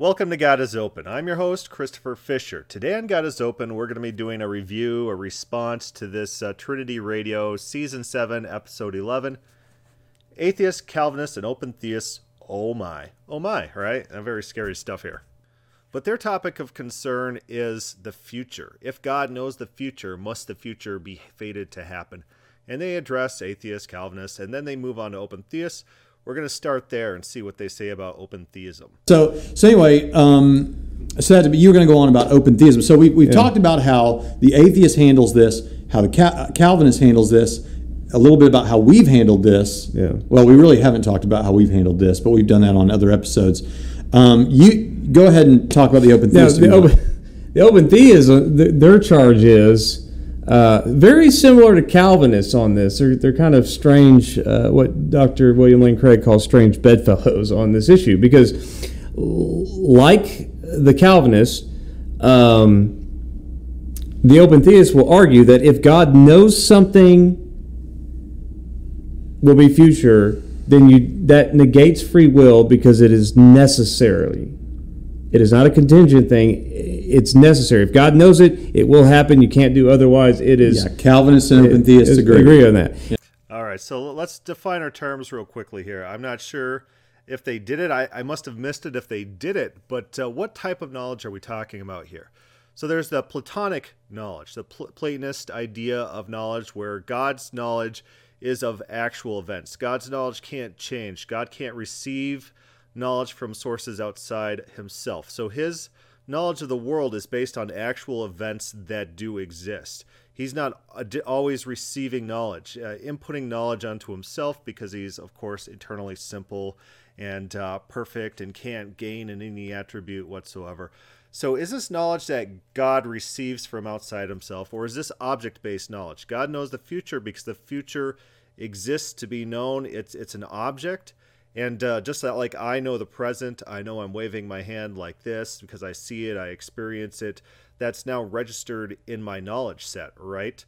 Welcome to God is Open. I'm your host, Christopher Fisher. Today on God is Open, we're going to be doing a review, a response to this uh, Trinity Radio Season 7, Episode 11 Atheists, Calvinists, and Open Theists. Oh my. Oh my, right? Very scary stuff here. But their topic of concern is the future. If God knows the future, must the future be fated to happen? And they address atheists, Calvinists, and then they move on to open theists, we're going to start there and see what they say about open theism. So, so anyway, um, so that you were going to go on about open theism. So we, we've yeah. talked about how the atheist handles this, how the Cal- Calvinist handles this, a little bit about how we've handled this. Yeah. Well, we really haven't talked about how we've handled this, but we've done that on other episodes. Um, you go ahead and talk about the open theism. the, open, the open theism, their charge is uh, very similar to Calvinists on this. They're, they're kind of strange, uh, what Dr. William Lane Craig calls strange bedfellows on this issue, because like the Calvinists, um, the open theists will argue that if God knows something will be future, then you that negates free will because it is necessarily it is not a contingent thing. It's necessary. If God knows it, it will happen. You can't do otherwise. It is. Yeah, Calvinists and open theists agree. agree on that. Yeah. All right, so let's define our terms real quickly here. I'm not sure if they did it. I, I must have missed it if they did it. But uh, what type of knowledge are we talking about here? So there's the Platonic knowledge, the Pl- Platonist idea of knowledge, where God's knowledge is of actual events. God's knowledge can't change. God can't receive knowledge from sources outside himself. So his knowledge of the world is based on actual events that do exist. He's not always receiving knowledge, uh, inputting knowledge onto himself because he's, of course, eternally simple and uh, perfect and can't gain in any attribute whatsoever. So, is this knowledge that God receives from outside himself, or is this object based knowledge? God knows the future because the future exists to be known. It's, it's an object, and uh, just that, like I know the present, I know I'm waving my hand like this because I see it, I experience it. That's now registered in my knowledge set, right?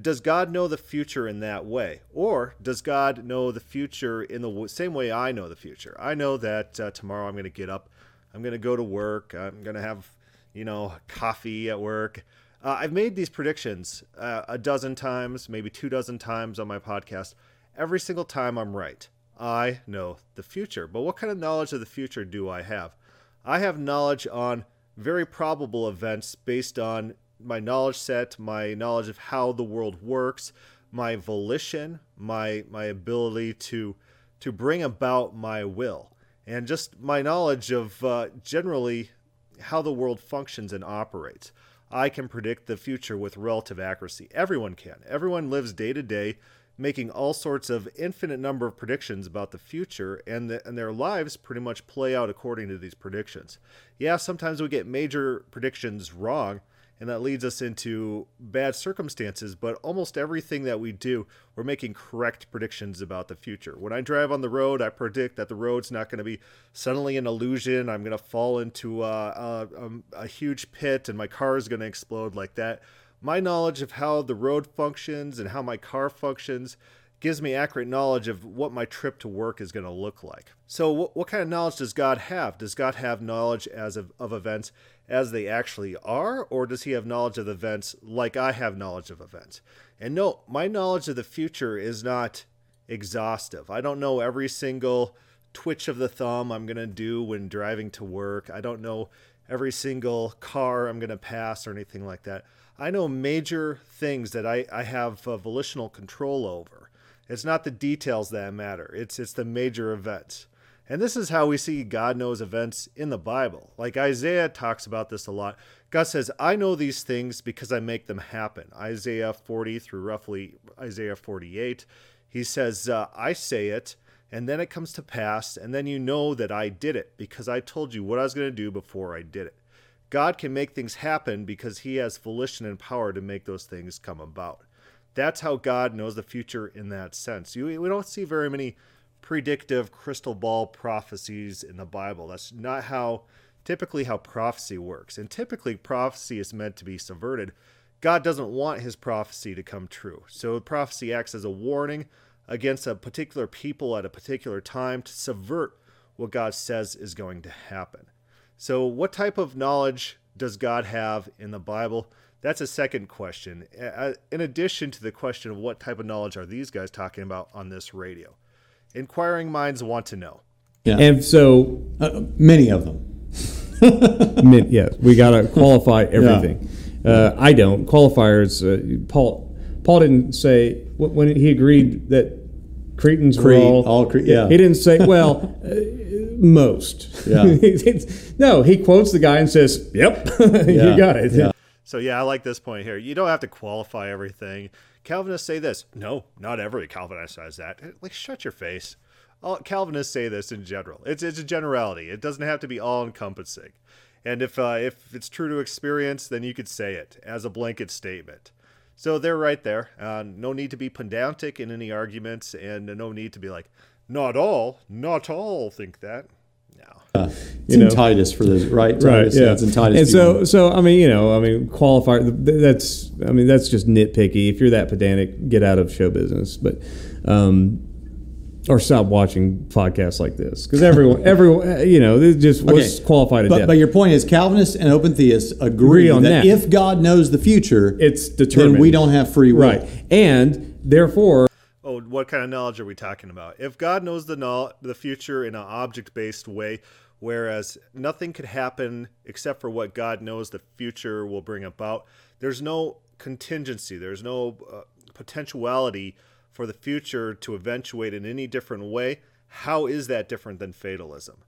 Does God know the future in that way? Or does God know the future in the same way I know the future? I know that uh, tomorrow I'm going to get up, I'm going to go to work, I'm going to have, you know, coffee at work. Uh, I've made these predictions uh, a dozen times, maybe two dozen times on my podcast. Every single time I'm right. I know the future. But what kind of knowledge of the future do I have? I have knowledge on very probable events based on my knowledge set, my knowledge of how the world works, my volition, my my ability to to bring about my will, and just my knowledge of uh, generally how the world functions and operates. I can predict the future with relative accuracy. Everyone can. Everyone lives day to day making all sorts of infinite number of predictions about the future and, the, and their lives pretty much play out according to these predictions. Yeah sometimes we get major predictions wrong and that leads us into bad circumstances but almost everything that we do we're making correct predictions about the future. When i drive on the road i predict that the road's not going to be suddenly an illusion i'm going to fall into a, a, a huge pit and my car is going to explode like that my knowledge of how the road functions and how my car functions gives me accurate knowledge of what my trip to work is going to look like. So, what, what, kind of knowledge does God have? Does God have knowledge as of, of events as they actually are, or does He have knowledge of events like I have knowledge of events? And no, my knowledge of the future is not exhaustive. I don't know every single twitch of the thumb I'm going to do when driving to work. I don't know every single car I'm going to pass or anything like that. I know major things that I, I have uh, volitional control over. It's not the details that matter. It's it's the major events. And this is how we see God knows events in the Bible. Like Isaiah talks about this a lot. God says, I know these things because I make them happen. Isaiah 40 through roughly Isaiah 48. He says, uh, I say it, and then it comes to pass, and then you know that I did it because I told you what I was going to do before I did it. God can make things happen because he has volition and power to make those things come about. That's how God knows the future in that sense. You, we don't see very many predictive crystal ball prophecies in the Bible. That's not how typically how prophecy works. And typically prophecy is meant to be subverted. God doesn't want his prophecy to come true. So prophecy acts as a warning against a particular people at a particular time to subvert what God says is going to happen. So, what type of knowledge does God have in the Bible? That's a second question. In addition to the question of what type of knowledge are these guys talking about on this radio? Inquiring minds want to know. Yeah. And so, uh, many of them. many, yes, we got to qualify everything. Yeah. Uh, I don't. Qualifiers, uh, Paul Paul didn't say when he agreed that Cretans Crete, were all, all Crete, yeah. He didn't say, well, uh, most. Yeah. no, he quotes the guy and says, "Yep, you got it." Yeah. So yeah, I like this point here. You don't have to qualify everything. Calvinists say this. No, not every Calvinist says that. Like, shut your face. All Calvinists say this in general. It's it's a generality. It doesn't have to be all encompassing. And if uh, if it's true to experience, then you could say it as a blanket statement. So they're right there. Uh, no need to be pedantic in any arguments, and no need to be like, not all, not all think that. No, uh, it's in Titus for this, right? Titus, right. Yeah, it's in Titus. And so, so I mean, you know, I mean, qualifier. That's, I mean, that's just nitpicky. If you're that pedantic, get out of show business. But um, or stop watching podcasts like this because everyone, everyone, you know, this just was okay. qualified to but, death. But your point is, Calvinists and open theists agree, agree on that, that, if God knows the future, it's determined. Then we don't have free will, right? And therefore, oh, what kind of knowledge are we talking about? If God knows the the future in an object-based way, whereas nothing could happen except for what God knows the future will bring about, there's no contingency. There's no uh, potentiality for the future to eventuate in any different way, how is that different than fatalism?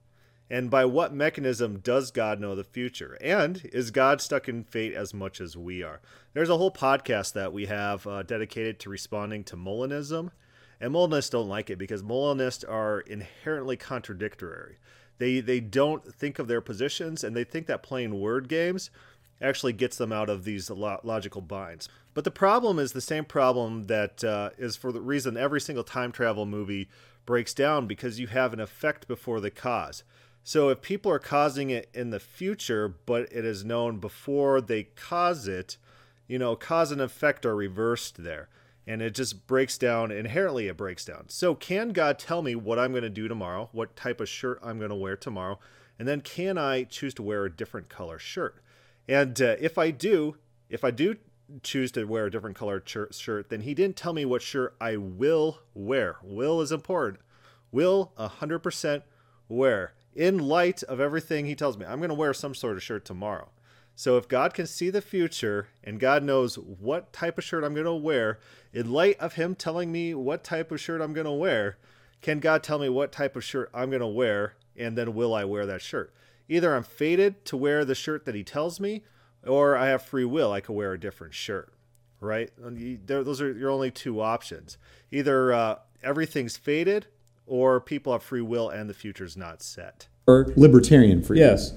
And by what mechanism does God know the future? And is God stuck in fate as much as we are? There's a whole podcast that we have uh, dedicated to responding to Molinists. And Molinists don't like it because Molinists are inherently contradictory. They, they don't think of their positions and they think that playing word games actually gets them out of these logical binds. But the problem is the same problem that uh, is for the reason every single time travel movie breaks down because you have an effect before the cause. So if people are causing it in the future, but it is known before they cause it, you know, cause and effect are reversed there. And it just breaks down, inherently, it breaks down. So, can God tell me what I'm going to do tomorrow, what type of shirt I'm going to wear tomorrow? And then, can I choose to wear a different color shirt? And uh, if I do, if I do choose to wear a different color shirt, then he didn't tell me what shirt I will wear. Will is important. Will 100% wear. In light of everything he tells me, I'm going to wear some sort of shirt tomorrow. So if God can see the future and God knows what type of shirt I'm going to wear, in light of him telling me what type of shirt I'm going to wear, can God tell me what type of shirt I'm going to wear and then will I wear that shirt? Either I'm fated to wear the shirt that he tells me, or I have free will. I could wear a different shirt, right? Those are your only two options. Either uh, everything's fated, or people have free will and the future's not set. Or libertarian free. Yes.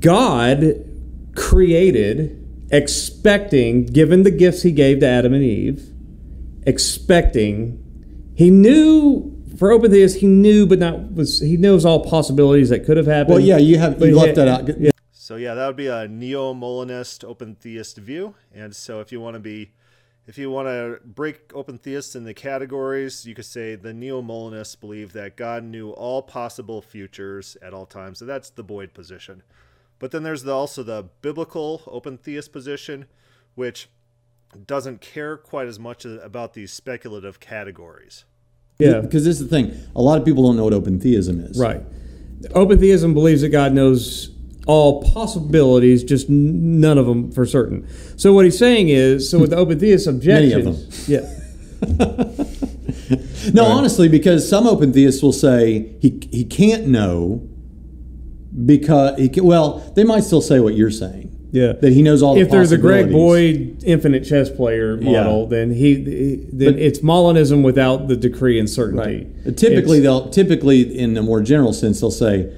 God created expecting, given the gifts he gave to Adam and Eve, expecting, he knew for open theists, he knew, but not was he knows all possibilities that could have happened. Well, yeah, you have you left that out. Yeah. So yeah, that would be a neo-Molinist open theist view. And so if you want to be if you want to break open theists into categories, you could say the neo-Molinists believe that God knew all possible futures at all times. So that's the Boyd position. But then there's the, also the biblical open theist position, which doesn't care quite as much about these speculative categories. Yeah, because this is the thing. A lot of people don't know what open theism is. Right. Open theism believes that God knows all possibilities, just none of them for certain. So what he's saying is, so with the hmm. open theist objection, many of them, yeah. no, right. honestly, because some open theists will say he he can't know because he can, well, they might still say what you're saying. Yeah, that he knows all. The If the there's a Greg Boyd infinite chess player model, yeah. then he, he then but, it's Molinism without the decree and certainty. Right. Typically, it's, they'll typically in a more general sense they'll say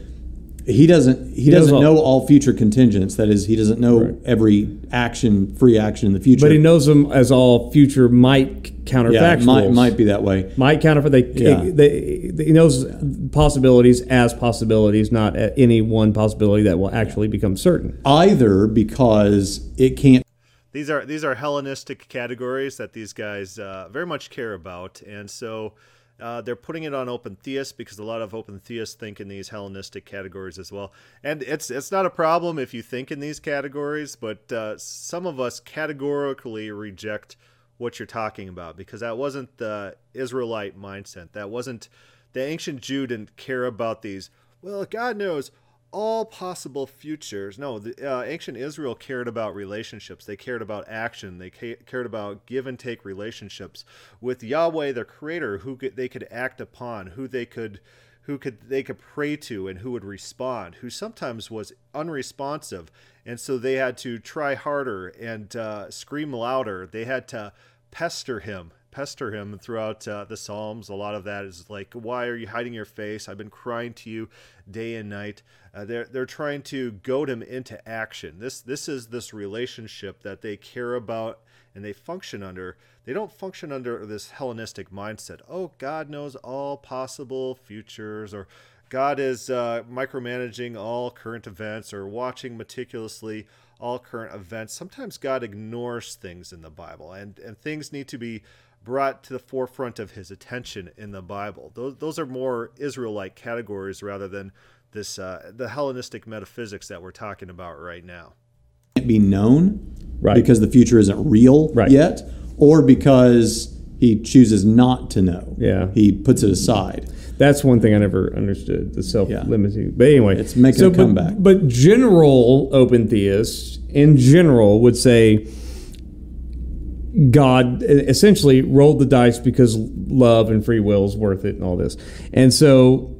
he doesn't he, he doesn't all, know all future contingents. That is, he doesn't know right. every action, free action in the future. But he knows them as all future might counterfactuals. Yeah, might, might be that way. Might counterfeit. They, yeah. They, they, he knows possibilities as possibilities, not any one possibility that will actually become certain. Either because it can't. These are these are Hellenistic categories that these guys uh, very much care about, and so Uh, they're putting it on open theists because a lot of open theists think in these Hellenistic categories as well, and it's it's not a problem if you think in these categories, but uh, some of us categorically reject what you're talking about because that wasn't the Israelite mindset. That wasn't the ancient Jew didn't care about these. Well, God knows all possible futures. No, the uh, ancient Israel cared about relationships. They cared about action. They ca- cared about give and take relationships with Yahweh, their creator, who could, they could act upon, who they could who could they could pray to and who would respond, who sometimes was unresponsive, and so they had to try harder and uh, scream louder. They had to pester him pester him throughout uh, the Psalms. A lot of that is like, "Why are you hiding your face? I've been crying to you day and night." Uh, they're they're trying to goad him into action. This this is this relationship that they care about and they function under. They don't function under this Hellenistic mindset. Oh, God knows all possible futures, or God is uh, micromanaging all current events, or watching meticulously all current events. Sometimes God ignores things in the Bible, and and things need to be brought to the forefront of his attention in the Bible. Those, those are more Israelite categories rather than this uh, the Hellenistic metaphysics that we're talking about right now. Can't be known Right. because the future isn't real Right. yet, or because he chooses not to know. Yeah. he puts it aside. That's one thing I never understood the self-limiting. But anyway, It's making a but- comeback. But, general open theists, in general, would say God essentially rolled the dice because love and free will is worth it and all this. And so,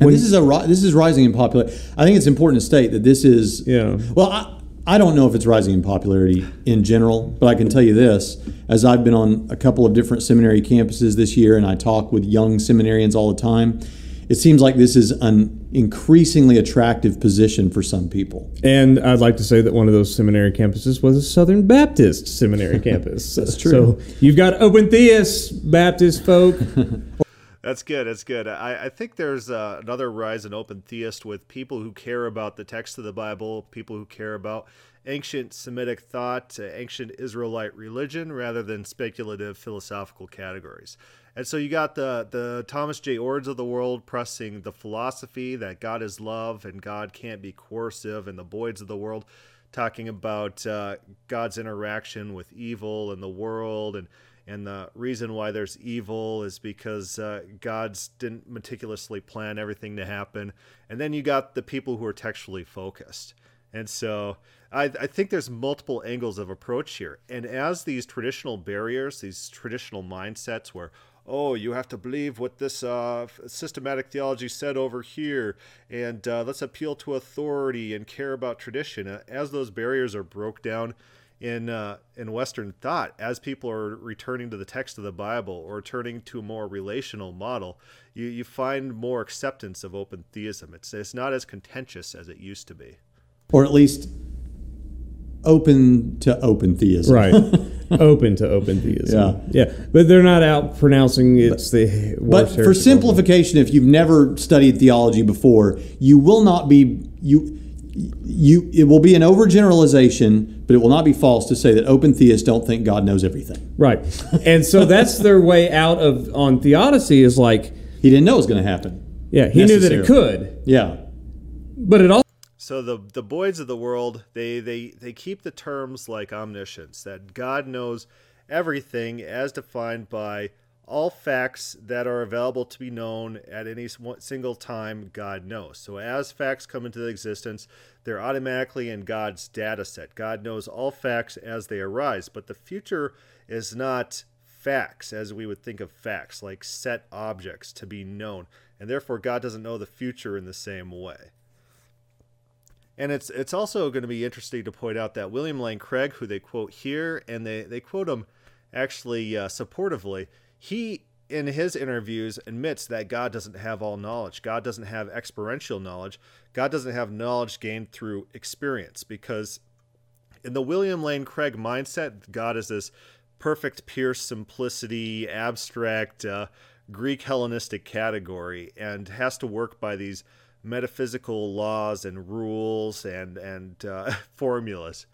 And this is a this is rising in popularity. I think it's important to state that this is Yeah. Well, I, I don't know if it's rising in popularity in general, but I can tell you this: as I've been on a couple of different seminary campuses this year, and I talk with young seminarians all the time, it seems like this is an increasingly attractive position for some people. and I'd like to say that one of those seminary campuses was a Southern Baptist seminary campus. That's true. So you've got open theists, Baptist folk. That's good. That's good. I, I think there's uh, another rise in open theist with people who care about the text of the Bible, people who care about ancient Semitic thought, uh, ancient Israelite religion, rather than speculative philosophical categories. And so you got the the Thomas J. Oords of the world pressing the philosophy that God is love and God can't be coercive, and the Boyds of the world talking about uh, God's interaction with evil and the world and and the reason why there's evil is because uh, God's didn't meticulously plan everything to happen. And then you got the people who are textually focused. And so I, I think there's multiple angles of approach here. And as these traditional barriers, these traditional mindsets where, oh, you have to believe what this uh, systematic theology said over here, and uh, let's appeal to authority and care about tradition, uh, as those barriers are broke down in uh, in Western thought, as people are returning to the text of the Bible or turning to a more relational model, you, you find more acceptance of open theism. It's it's not as contentious as it used to be. or at least open to open theism. right open to open theism Yeah. yeah but they're not out pronouncing it's the But for simplification, if you've never studied theology before, you will not be you you it will be an overgeneralization, but it will not be false to say that open theists don't think God knows everything. right and so that's their way out of on theodicy is like He didn't know it was going to happen. yeah he knew that it could Yeah. but it also So the the Boyds of the world, they they they keep the terms like omniscience, that God knows everything as defined by all facts that are available to be known at any single time God knows. So as facts come into existence, they're automatically in God's data set. God knows all facts as they arise, but the future is not facts as we would think of facts, like set objects to be known. And therefore God doesn't know the future in the same way. And it's it's also going to be interesting to point out that William Lane Craig, who they quote here, and they, they quote him actually uh, supportively, he in his interviews admits that God doesn't have all knowledge. God doesn't have experiential knowledge. God doesn't have knowledge gained through experience because in the William Lane Craig mindset, God is this perfect, pure simplicity, abstract, uh, Greek Hellenistic category, and has to work by these metaphysical laws and rules and and uh, formulas,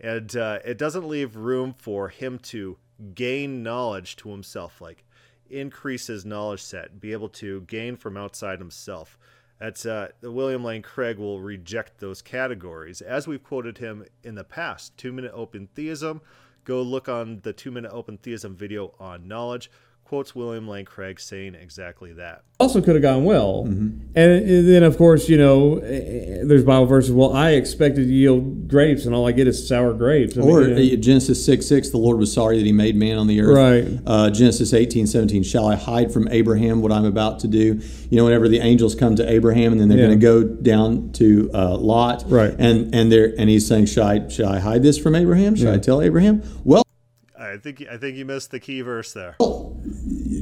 and uh, it doesn't leave room for him to gain knowledge to himself. Like increase his knowledge set, be able to gain from outside himself. That's uh, William Lane Craig will reject those categories, as we've quoted him in the past. Two minute open theism. Go look on the two minute open theism video on knowledge quotes William Lane Craig saying exactly that. Also, could have gone well. Mm-hmm. And then, of course, you know, eh, there's Bible verses. Well, I expected to yield grapes, and all I get is sour grapes. I or mean, you know. Genesis six six, the Lord was sorry that He made man on the earth. Right. Uh, Genesis eighteen seventeen, shall I hide from Abraham what I'm about to do? You know, whenever the angels come to Abraham, and then they're yeah. going to go down to uh, Lot. Right. And and they're and he's saying, should I should I hide this from Abraham? Should yeah. I tell Abraham? Well. I think I think you missed the key verse there.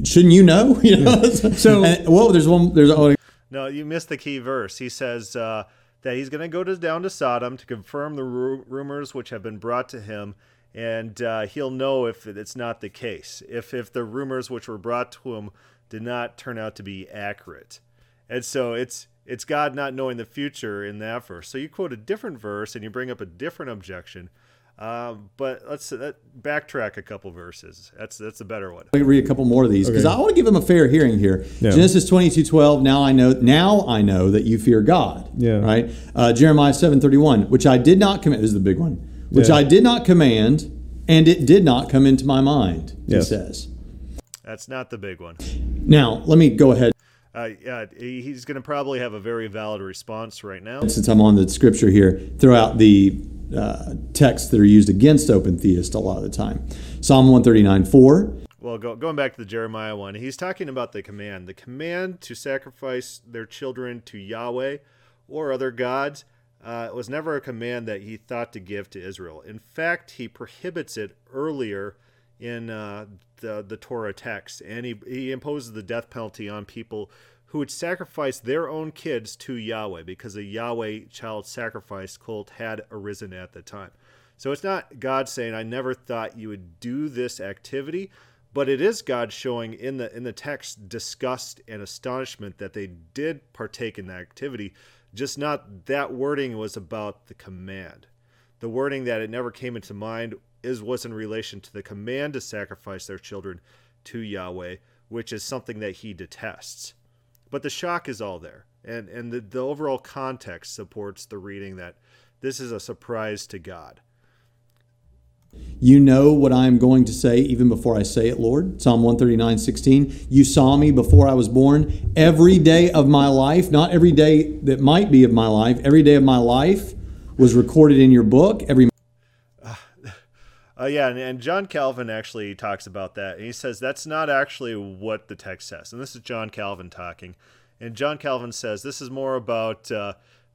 shouldn't you know? You know. so well, there's one. There's oh, no. You missed the key verse. He says uh, that he's going to go to, down to Sodom to confirm the ru- rumors which have been brought to him, and uh, he'll know if it's not the case. If if the rumors which were brought to him did not turn out to be accurate, and so it's it's God not knowing the future in that verse. So you quote a different verse and you bring up a different objection um, but let's uh, backtrack a couple verses. That's that's a better one. Let me read a couple more of these because okay. I want to give them a fair hearing here. Yeah. Genesis twenty two twelve. Now I know. Now I know that you fear God. Yeah. Right. Uh, Jeremiah seven thirty one, which I did not command. This is the big one. Which yeah. I did not command, and it did not come into my mind. Yes. He says. That's not the big one. Now let me go ahead. Uh, yeah, he's going to probably have a very valid response right now. Since I'm on the scripture here, throw out the uh, texts that are used against open theists a lot of the time. Psalm 139 4. Well, go, going back to the Jeremiah one, he's talking about the command. The command to sacrifice their children to Yahweh or other gods uh, was never a command that he thought to give to Israel. In fact, he prohibits it earlier in uh, the, the Torah text, and he, he imposes the death penalty on people who would sacrifice their own kids to Yahweh because a Yahweh child sacrifice cult had arisen at the time. So it's not God saying, I never thought you would do this activity, but it is God showing in the in the text disgust and astonishment that they did partake in that activity, just not that wording was about the command. The wording that it never came into mind is was in relation to the command to sacrifice their children to Yahweh, which is something that he detests but the shock is all there and and the, the overall context supports the reading that this is a surprise to god you know what I am going to say even before I say it, Lord. Psalm 139, 16. You saw me before I was born. Every day of my life, not every day that might be of my life, every day of my life was recorded in your book. Every uh, yeah, and, and, John Calvin actually talks about that. And he says that's not actually what the text says. And this is John Calvin talking. And John Calvin says this is more about uh,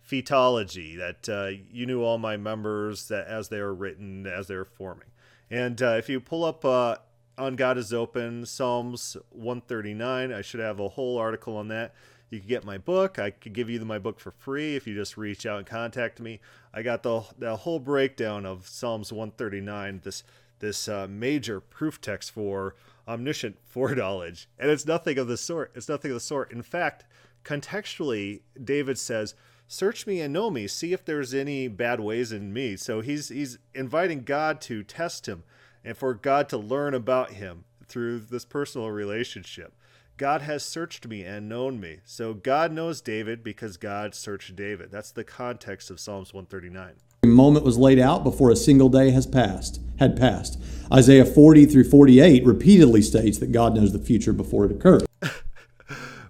fetology, that uh, you knew all my members that as they were written, as they were forming. And uh, if you pull up uh, on God is Open, Psalms 139, I should have a whole article on that. You could get my book. I could give you my book for free if you just reach out and contact me. I got the the whole breakdown of Psalms 139, this this uh, major proof text for omniscient foreknowledge, and it's nothing of the sort. It's nothing of the sort. In fact, contextually, David says, "Search me and know me. See if there's any bad ways in me." So he's he's inviting God to test him, and for God to learn about him through this personal relationship. God has searched me and known me. So God knows David because God searched David. That's the context of Psalms 139. A moment was laid out before a single day has passed, had passed. Isaiah 40 through 48 repeatedly states that God knows the future before it occurs.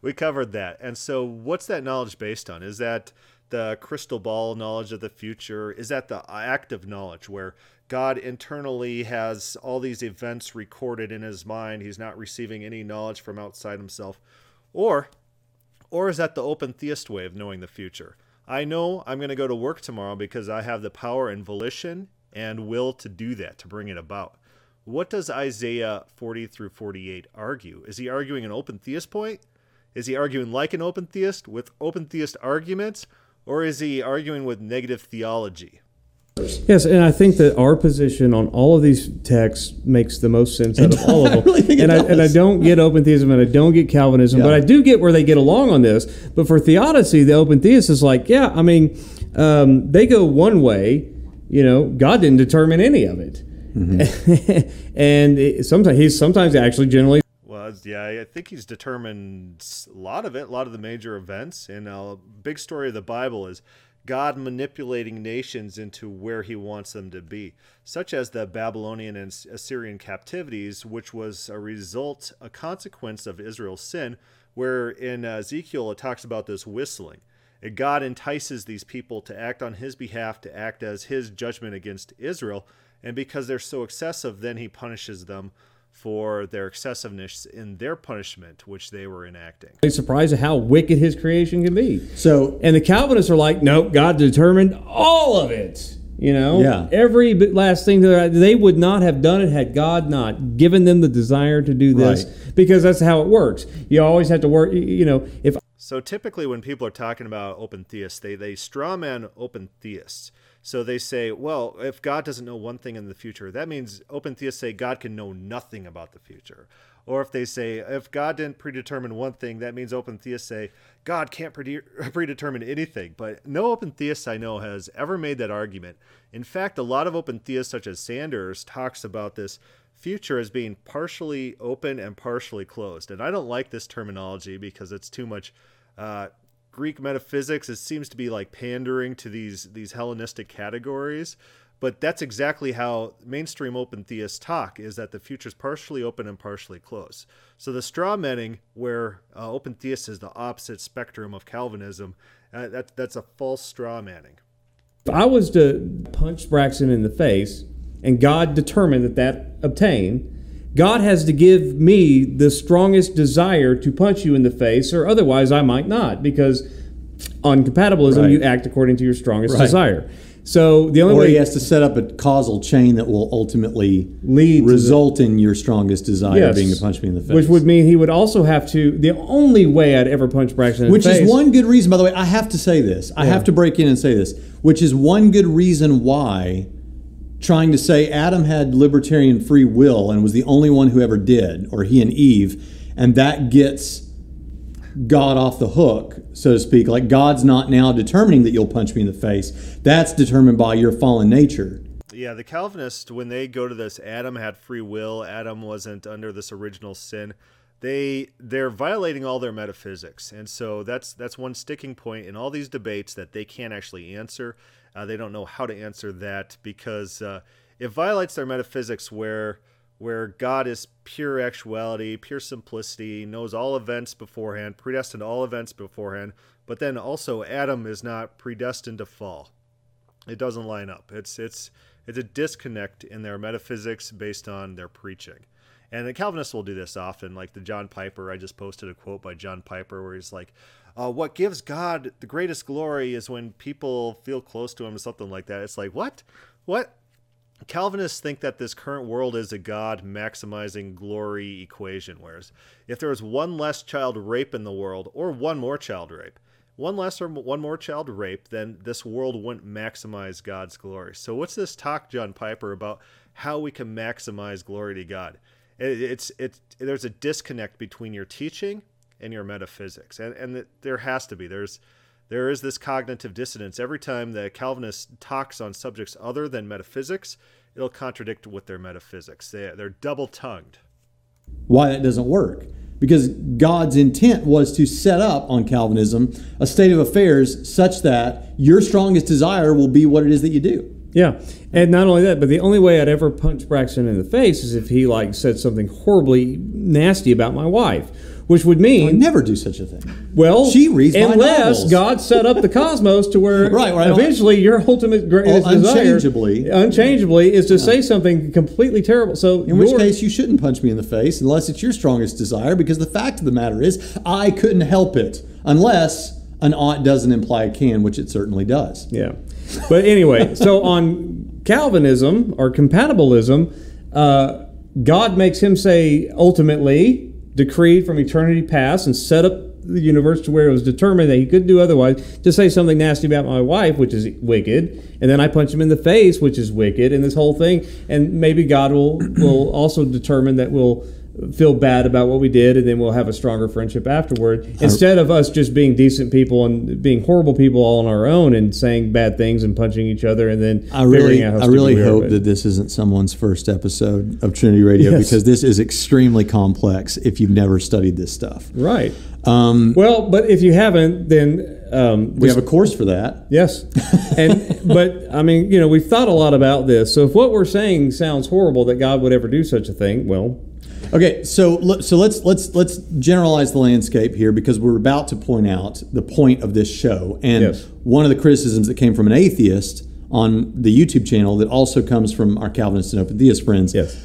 we covered that. And so what's that knowledge based on? Is that the crystal ball knowledge of the future? Is that the active knowledge where God internally has all these events recorded in his mind. He's not receiving any knowledge from outside himself. Or or is that the open theist way of knowing the future? I know I'm going to go to work tomorrow because I have the power and volition and will to do that, to bring it about. What does Isaiah 40 through 48 argue? Is he arguing an open theist point? Is he arguing like an open theist with open theist arguments? Or is he arguing with negative theology? Yes, and I think that our position on all of these texts makes the most sense out of all of them. I really and I and I don't get open theism and I don't get Calvinism, yeah. but I do get where they get along on this. But for theodicy, the open theist is like, yeah, I mean, um, they go one way. You know, God didn't determine any of it, mm-hmm. and it, sometimes he's sometimes actually generally Uh, yeah, I think he's determined a lot of it, a lot of the major events. And a big story of the Bible is God manipulating nations into where he wants them to be, such as the Babylonian and Assyrian captivities, which was a result, a consequence of Israel's sin, where in Ezekiel it talks about this whistling. God entices these people to act on his behalf, to act as his judgment against Israel. And because they're so excessive, then he punishes them for their excessiveness in their punishment, which they were enacting. They surprised at how wicked his creation can be. So, and the Calvinists are like, nope, God determined all of it. You know, yeah. every last thing that they would not have done it had God not given them the desire to do this, right. because that's how it works. You always have to work. You know, if so, typically when people are talking about open theists, they they strawman open theists. So they say, well, if God doesn't know one thing in the future, that means open theists say God can know nothing about the future. Or if they say, if God didn't predetermine one thing, that means open theists say God can't predetermine anything. But no open theist I know has ever made that argument. In fact, a lot of open theists, such as Sanders, talks about this future as being partially open and partially closed. And I don't like this terminology because it's too much uh, Greek metaphysics. It seems to be like pandering to these these Hellenistic categories, but that's exactly how mainstream open theists talk: is that the future is partially open and partially closed. So the straw manning, where uh, open theist is the opposite spectrum of Calvinism, uh, that that's a false straw manning. If I was to punch Braxton in the face, and God determined that that obtained, God has to give me the strongest desire to punch you in the face, or otherwise I might not, because on compatibilism, right. you act according to your strongest right. desire. So the only or way he has to set up a causal chain that will ultimately lead result the, in your strongest desire yes, being to punch me in the face. Which would mean he would also have to. The only way I'd ever punch Braxton which is one good reason, by the way. I have to say this. I have to break in and say this. Which is one good reason why trying to say Adam had libertarian free will and was the only one who ever did, or he and Eve, and that gets God off the hook, so to speak. Like God's not now determining that you'll punch me in the face. That's determined by your fallen nature. Yeah, the Calvinists, when they go to this, Adam had free will, Adam wasn't under this original sin. They they're violating all their metaphysics, and so that's that's one sticking point in all these debates that they can't actually answer. Uh, they don't know how to answer that because uh, it violates their metaphysics where where God is pure actuality, pure simplicity, knows all events beforehand, predestined all events beforehand, but then also Adam is not predestined to fall. It doesn't line up. It's it's it's a disconnect in their metaphysics based on their preaching. And the Calvinists will do this often, like the John Piper. I just posted a quote by John Piper where he's like, uh, what gives God the greatest glory is when people feel close to Him, something like that. It's like, what? What? Calvinists think that this current world is a God maximizing glory equation, whereas if there was one less child rape in the world, or one more child rape, one less or one more child rape, then this world wouldn't maximize God's glory. So, what's this talk, John Piper, about how we can maximize glory to God? It's it's there's a disconnect between your teaching and your metaphysics, and and there has to be. There's there is this cognitive dissonance every time the Calvinist talks on subjects other than metaphysics. It'll contradict with their metaphysics. They, they're double tongued. Why that doesn't work? Because God's intent was to set up on Calvinism a state of affairs such that your strongest desire will be what it is that you do. Yeah, and not only that, but the only way I'd ever punch Braxton in the face is if he like said something horribly nasty about my wife which would mean I never do such a thing. Well, she reads unless God set up the cosmos to where right, right, eventually your ultimate greatest oh, unchangeably, desire, unchangeably, is to yeah. say something completely terrible. So, in which case, you shouldn't punch me in the face unless it's your strongest desire. Because the fact of the matter is, I couldn't help it unless an ought doesn't imply a can, which it certainly does. Yeah, but anyway, so on Calvinism or compatibilism, uh, God makes him say ultimately decreed from eternity past and set up the universe to where it was determined that he couldn't do otherwise to say something nasty about my wife which is wicked and then i punch him in the face which is wicked and this whole thing and maybe god will will also determine that we'll feel bad about what we did, and then we'll have a stronger friendship afterward. Instead of us just being decent people and being horrible people all on our own and saying bad things and punching each other, and then I really, I really hope that this isn't someone's first episode of Trinity Radio Yes. because this is extremely complex if you've never studied this stuff. right. Um, Well, but if you haven't, then um, we have a course for that. Yes, and but I mean, you know, we've thought a lot about this. So if what we're saying sounds horrible that God would ever do such a thing, well, Okay, so so let's let's let's generalize the landscape here because we're about to point out the point of this show, and Yes. one of the criticisms that came from an atheist on the YouTube channel that also comes from our Calvinist and Open Theist friends, yes,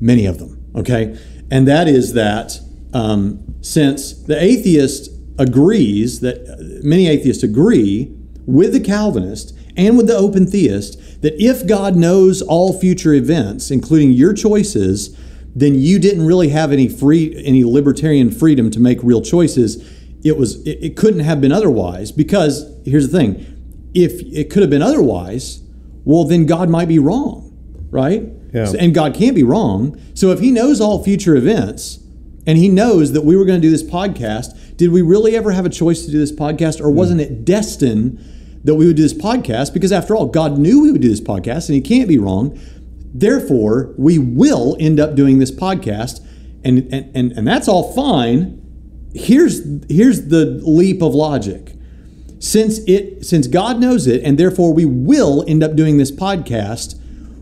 many of them, okay, and that is that um, since the atheist agrees that uh, many atheists agree with the Calvinist and with the open theist that if God knows all future events, including your choices, then you didn't really have any free any libertarian freedom to make real choices. It was it, it couldn't have been otherwise because here's the thing: if it could have been otherwise, well then God might be wrong, right? Yeah. So- and God can't be wrong. So if He knows all future events, and He knows that we were going to do this podcast, did we really ever have a choice to do this podcast, or hmm. wasn't it destined that we would do this podcast? Because after all, God knew we would do this podcast, and He can't be wrong. Therefore, we will end up doing this podcast, and and and, and that's all fine. Here's here's the leap of logic since it since God knows it and therefore we will end up doing this podcast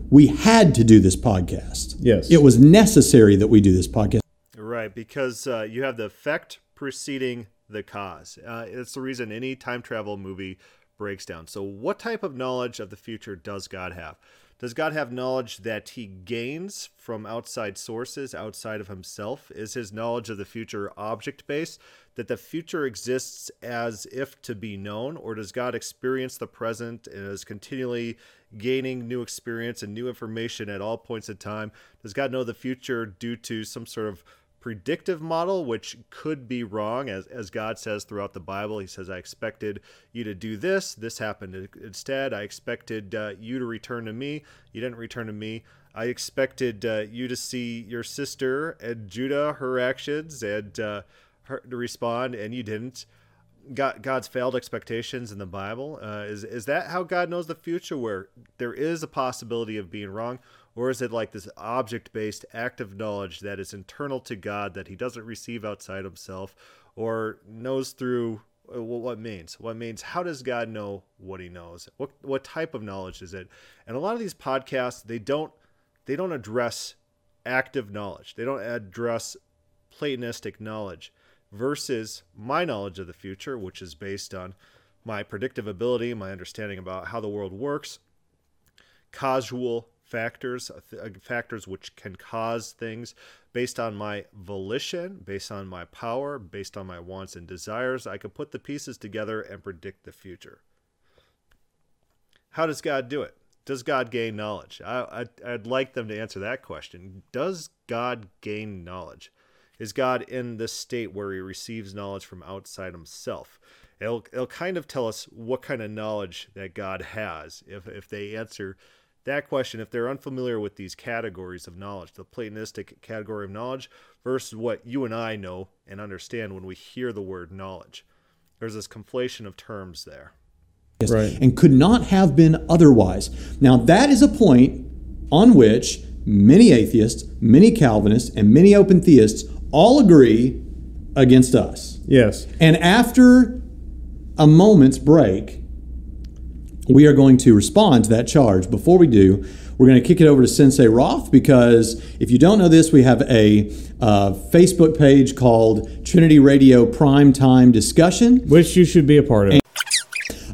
we had to do this podcast Yes. it was necessary that we do this podcast Right, because uh, you have the effect preceding the cause. Uh, it's the reason any time travel movie breaks down. So, what type of knowledge of the future does God have? Does God have knowledge that he gains from outside sources outside of himself? Is his knowledge of the future object based, that the future exists as if to be known? Or does God experience the present and is continually gaining new experience and new information at all points in time? Does God know the future due to some sort of predictive model, which could be wrong, as, as God says throughout the Bible. He says, I expected you to do this. This happened instead. I expected uh, you to return to me. You didn't return to me. I expected uh, you to see your sister and Judah, her actions, and uh, her to respond, and you didn't. God, God's failed expectations in the Bible. Uh, is is that how God knows the future, where there is a possibility of being wrong, or is it like this object-based active knowledge that is internal to God that He doesn't receive outside Himself, or knows through uh, what what means? What means? How does God know what He knows? What what type of knowledge is it? And a lot of these podcasts, they don't they don't address active knowledge. They don't address Platonistic knowledge versus my knowledge of the future, which is based on my predictive ability, my understanding about how the world works, causal factors, uh, uh, factors which can cause things based on my volition, based on my power, based on my wants and desires. I can put the pieces together and predict the future. How does God do it? Does God gain knowledge? I, I'd, I'd like them to answer that question. Does God gain knowledge? Is God in this state where he receives knowledge from outside himself? It'll, it'll kind of tell us what kind of knowledge that God has if, if they answer that question, if they're unfamiliar with these categories of knowledge, the Platonistic category of knowledge versus what you and I know and understand when we hear the word knowledge. There's this conflation of terms there. Yes. Right. and could not have been otherwise. Now, that is a point on which many atheists, many Calvinists, and many open theists all agree against us. yes, And after a moment's break, we are going to respond to that charge. Before we do, we're going to kick it over to Sensei Roth because if you don't know this, we have a uh, Facebook page called Trinity Radio Prime Time Discussion. which you should be a part of.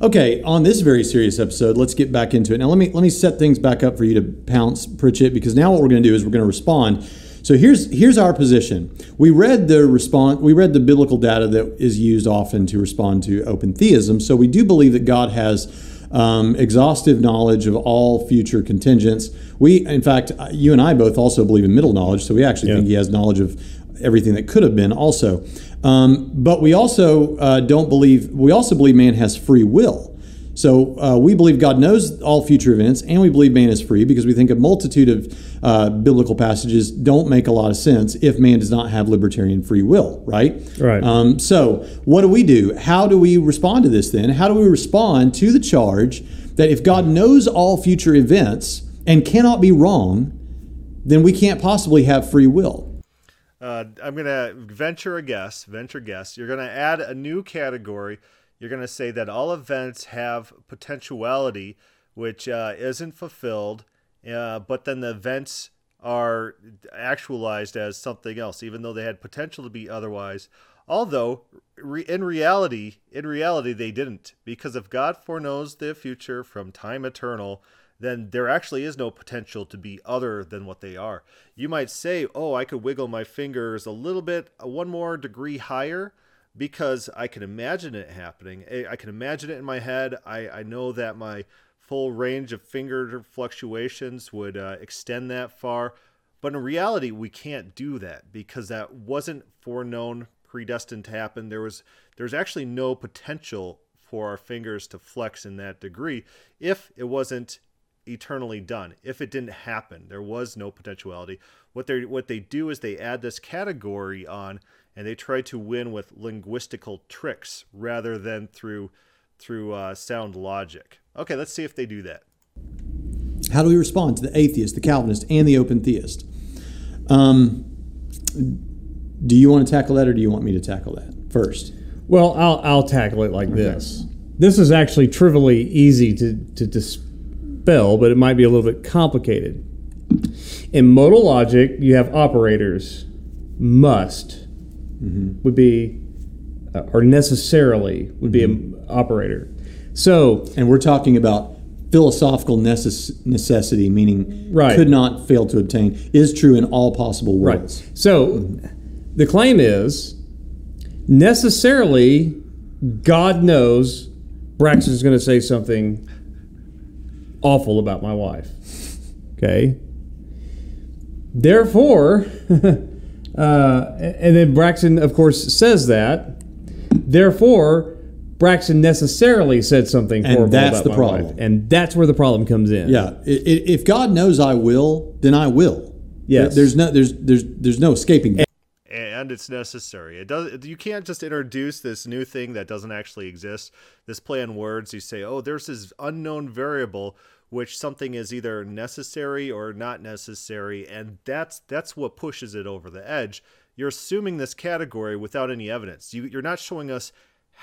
Okay, on this very serious episode, let's get back into it. Now, let me let me set things back up for you to pounce, Pritchett, because now what we're going to do is we're going to respond. So here's here's our position. We read the response. We read the biblical data that is used often to respond to open theism. So we do believe that God has um, exhaustive knowledge of all future contingents. We, in fact, you and I both also believe in middle knowledge. So we actually Yeah. think He has knowledge of everything that could have been also. Um, but we also uh, don't believe, we also believe man has free will. So uh, we believe God knows all future events, and we believe man is free because we think a multitude of uh, biblical passages don't make a lot of sense if man does not have libertarian free will, right? Right. Um, so what do we do? How do we respond to this then? How do we respond to the charge that if God knows all future events and cannot be wrong, then we can't possibly have free will? Uh, I'm gonna venture a guess. Venture guess. You're gonna add a new category. You're gonna say that all events have potentiality, which uh, isn't fulfilled, uh, but then the events are actualized as something else, even though they had potential to be otherwise. Although, re- in reality, in reality, they didn't, because if God foreknows the future from time eternal, then there actually is no potential to be other than what they are. You might say, oh, I could wiggle my fingers a little bit, uh, one more degree higher, because I can imagine it happening. I can imagine it in my head. I, I know that my full range of finger fluctuations would uh, extend that far. But in reality, we can't do that because that wasn't foreknown, predestined to happen. There was there's actually no potential for our fingers to flex in that degree if it wasn't eternally done. If it didn't happen, there was no potentiality. What they what they do is they add this category on, and they try to win with linguistical tricks rather than through through uh, sound logic. Okay, let's see if they do that. How do we respond to the atheist, the Calvinist, and the open theist? Um, do you want to tackle that, or do you want me to tackle that first? Well, I'll, I'll tackle it like okay. this. This is actually trivially easy to, to dispel, but it might be a little bit complicated. In modal logic, you have operators. Must mm-hmm. would be, uh, or necessarily would be mm-hmm. an operator. So, and we're talking about philosophical necess- necessity, meaning right. could not fail to obtain, is true in all possible worlds. Right. So, the claim is necessarily God knows Braxton's going to say something awful about my wife. Okay. Therefore, uh, and then Braxton, of course, says that. Therefore, Braxton necessarily said something and horrible that's about the problem. Wife, and that's where the problem comes in. Yeah, if God knows I will, then I will. Yes. There's no there's there's there's no escaping. That. And it's necessary. It does. You can't just introduce this new thing that doesn't actually exist. This play on words. You say, "Oh, there's this unknown variable which something is either necessary or not necessary and that's that's what pushes it over the edge you're assuming this category without any evidence you, you're not showing us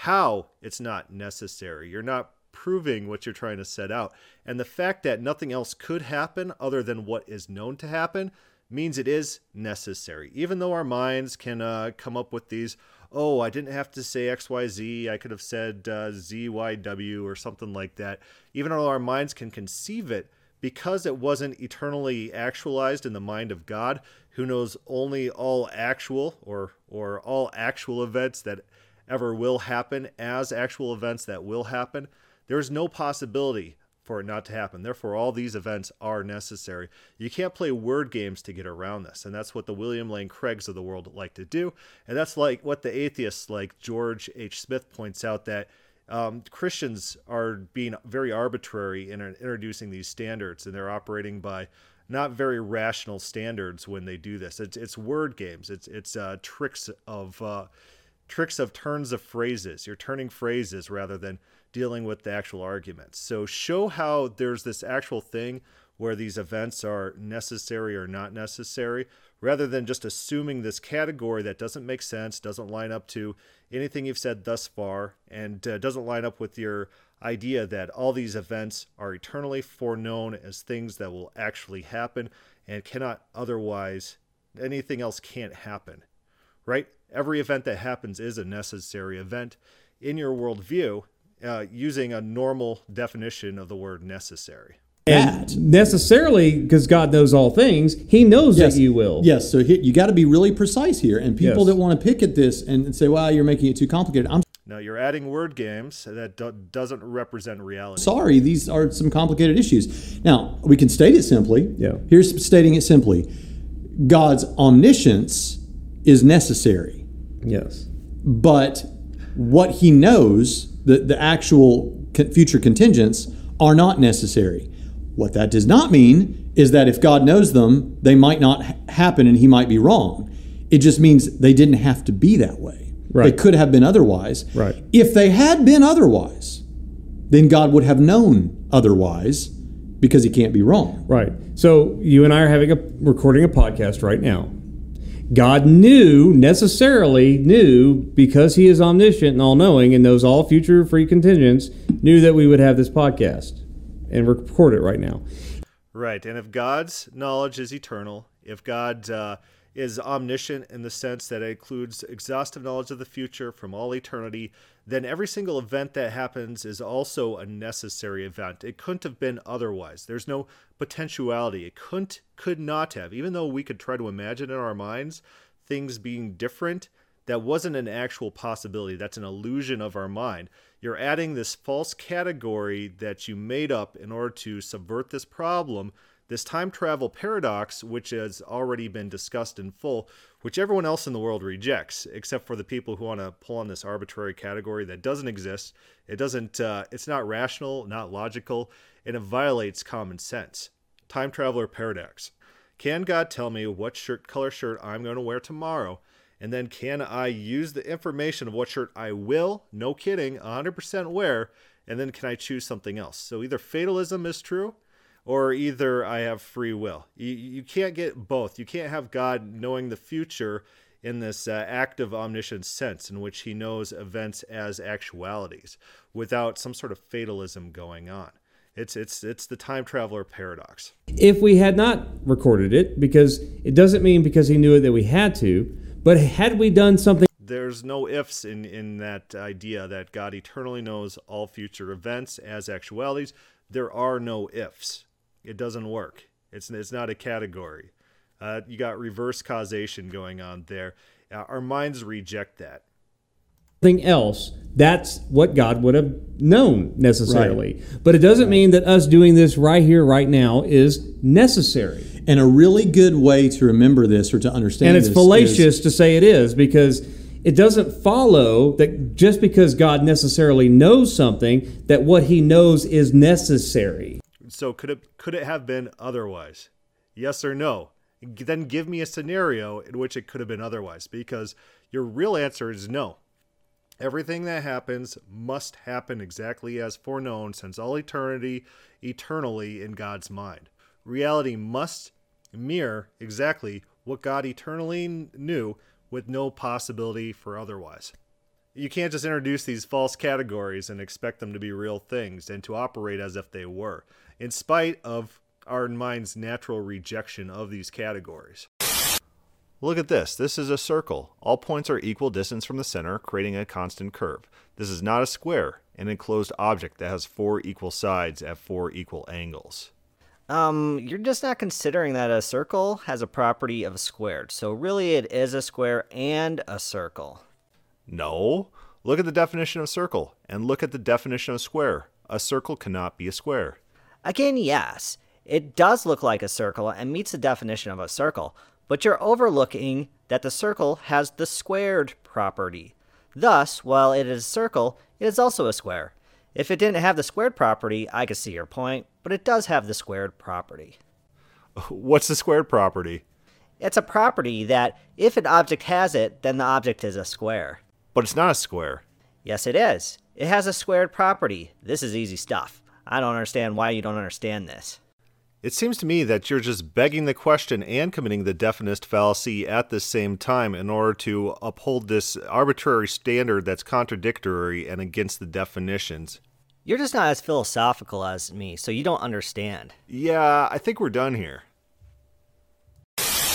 how it's not necessary. You're not proving what you're trying to set out. And the fact that nothing else could happen other than what is known to happen means it is necessary. Even though our minds can uh, come up with these, oh, I didn't have to say XYZ, I could have said uh, ZYW or something like that. Even though our minds can conceive it, because it wasn't eternally actualized in the mind of God, who knows only all actual or or all actual events that ever will happen as actual events that will happen. There's no possibility for it not to happen. Therefore, all these events are necessary. You can't play word games to get around this. And that's what the William Lane Craigs of the world like to do. And that's like what the atheists like George H. Smith points out that um, Christians are being very arbitrary in introducing these standards and they're operating by not very rational standards when they do this. It's, it's word games. It's, it's uh, tricks of, uh, tricks of turns of phrases. You're turning phrases rather than dealing with the actual arguments. So show how there's this actual thing where these events are necessary or not necessary, rather than just assuming this category that doesn't make sense, doesn't line up to anything you've said thus far, and uh, doesn't line up with your idea that all these events are eternally foreknown as things that will actually happen and cannot otherwise, anything else can't happen, right? every event that happens is a necessary event in your worldview uh, using a normal definition of the word necessary. And necessarily, because God knows all things, He knows yes. that you will. Yes. So he, you got to be really precise here. And people yes. that want to pick at this and say, "Well, you're making it too complicated," I'm now you're adding word games that do- doesn't represent reality. Sorry, these are some complicated issues. Now we can state it simply. Yeah. Here's stating it simply: God's omniscience is necessary. Yes. But what he knows, the, the actual future contingents are not necessary. What that does not mean is that if God knows them, they might not ha- happen and he might be wrong. It just means they didn't have to be that way. Right. They could have been otherwise. Right. If they had been otherwise, then God would have known otherwise because he can't be wrong. Right. So you and I are having a recording a podcast right now. God knew necessarily knew because he is omniscient and all knowing and knows all future free contingents knew that we would have this podcast and record it right now. Right. And if God's knowledge is eternal, if God uh, is omniscient in the sense that it includes exhaustive knowledge of the future from all eternity, then every single event that happens is also a necessary event. It couldn't have been otherwise. There's no potentiality. It couldn't, could not have, even though we could try to imagine in our minds things being different, that wasn't an actual possibility. That's an illusion of our mind. You're adding this false category that you made up in order to subvert this problem, this time travel paradox, which has already been discussed in full, which everyone else in the world rejects, except for the people who want to pull on this arbitrary category that doesn't exist. It doesn't. Uh, it's not rational, not logical, and it violates common sense. Time traveler paradox. Can God tell me what shirt color shirt I'm going to wear tomorrow? And then can I use the information of what shirt I will, no kidding, 100% wear, and then can I choose something else? So either fatalism is true or either I have free will. You, you can't get both. You can't have God knowing the future in this uh, active omniscient sense in which he knows events as actualities without some sort of fatalism going on. It's it's it's the time traveler paradox. If we had not recorded it because it doesn't mean because he knew it that we had to, but had we done something There's no ifs in in that idea that God eternally knows all future events as actualities. There are no ifs. It doesn't work. It's it's not a category. Uh, you got reverse causation going on there. Uh, our minds reject that. something else, that's what God would have known necessarily. But it doesn't mean that us doing this right here, right now, is necessary. And a really good way to remember this or to understand And it's this fallacious is- to say it is because it doesn't follow that just because God necessarily knows something, that what he knows is necessary. So could it could it have been otherwise? Yes or no? Then give me a scenario in which it could have been otherwise because your real answer is no. Everything that happens must happen exactly as foreknown since all eternity eternally in God's mind. Reality must mirror exactly what God eternally knew with no possibility for otherwise. You can't just introduce these false categories and expect them to be real things and to operate as if they were, in spite of our mind's natural rejection of these categories. Look at this. This is a circle. All points are equal distance from the center, creating a constant curve. This is not a square, an enclosed object that has four equal sides at four equal angles. Um, you're just not considering that a circle has a property of a squared. So really it is a square and a circle. No. Look at the definition of circle and look at the definition of square. A circle cannot be a square. Again, yes, it does look like a circle and meets the definition of a circle, but you're overlooking that the circle has the squared property. Thus, while it is a circle, it is also a square. If it didn't have the squared property, I could see your point, but it does have the squared property. What's the squared property? It's a property that if an object has it, then the object is a square. But it's not a square. Yes, it is. It has a squared property. This is easy stuff. I don't understand why you don't understand this. It seems to me that you're just begging the question and committing the definist fallacy at the same time in order to uphold this arbitrary standard that's contradictory and against the definitions. You're just not as philosophical as me, so you don't understand. Yeah, I think we're done here.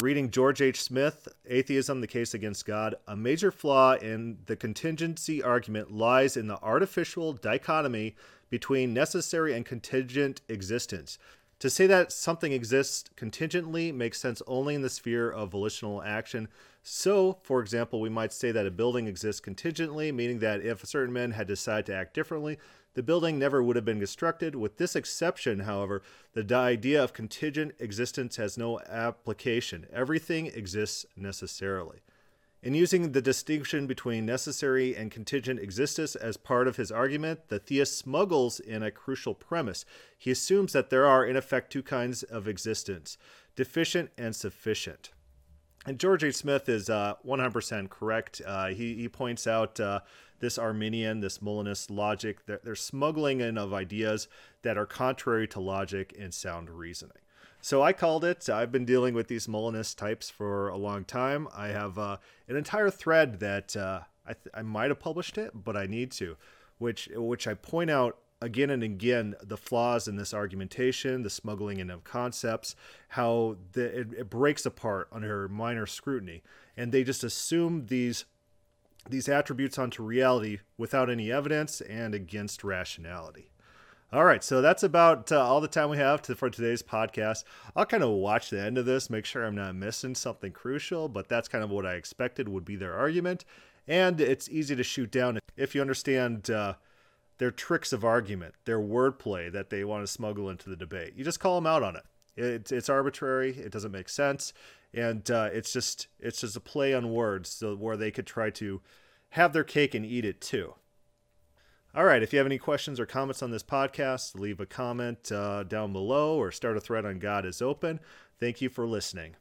Reading George H. Smith, Atheism, the Case Against God, a major flaw in the contingency argument lies in the artificial dichotomy between necessary and contingent existence. To say that something exists contingently makes sense only in the sphere of volitional action. So, for example, we might say that a building exists contingently, meaning that if certain men had decided to act differently, the building never would have been constructed. With this exception, however, the idea of contingent existence has no application. Everything exists necessarily. In using the distinction between necessary and contingent existence as part of his argument, the theist smuggles in a crucial premise. He assumes that there are, in effect, two kinds of existence deficient and sufficient. And George H. Smith is uh, 100% correct. Uh, he, he points out uh, this Arminian, this Molinist logic, they're, they're smuggling in of ideas that are contrary to logic and sound reasoning. So I called it. I've been dealing with these Molinist types for a long time. I have uh, an entire thread that uh, I, th- I might have published it, but I need to, which which I point out again and again the flaws in this argumentation, the smuggling in of concepts, how the, it, it breaks apart under minor scrutiny, and they just assume these these attributes onto reality without any evidence and against rationality. All right, so that's about uh, all the time we have to, for today's podcast. I'll kind of watch the end of this, make sure I'm not missing something crucial, but that's kind of what I expected would be their argument. And it's easy to shoot down if you understand uh, their tricks of argument, their wordplay that they want to smuggle into the debate. You just call them out on it. It's, it's arbitrary. It doesn't make sense, and uh, it's just it's just a play on words, so where they could try to have their cake and eat it too. All right. If you have any questions or comments on this podcast, leave a comment uh, down below or start a thread on God is Open. Thank you for listening.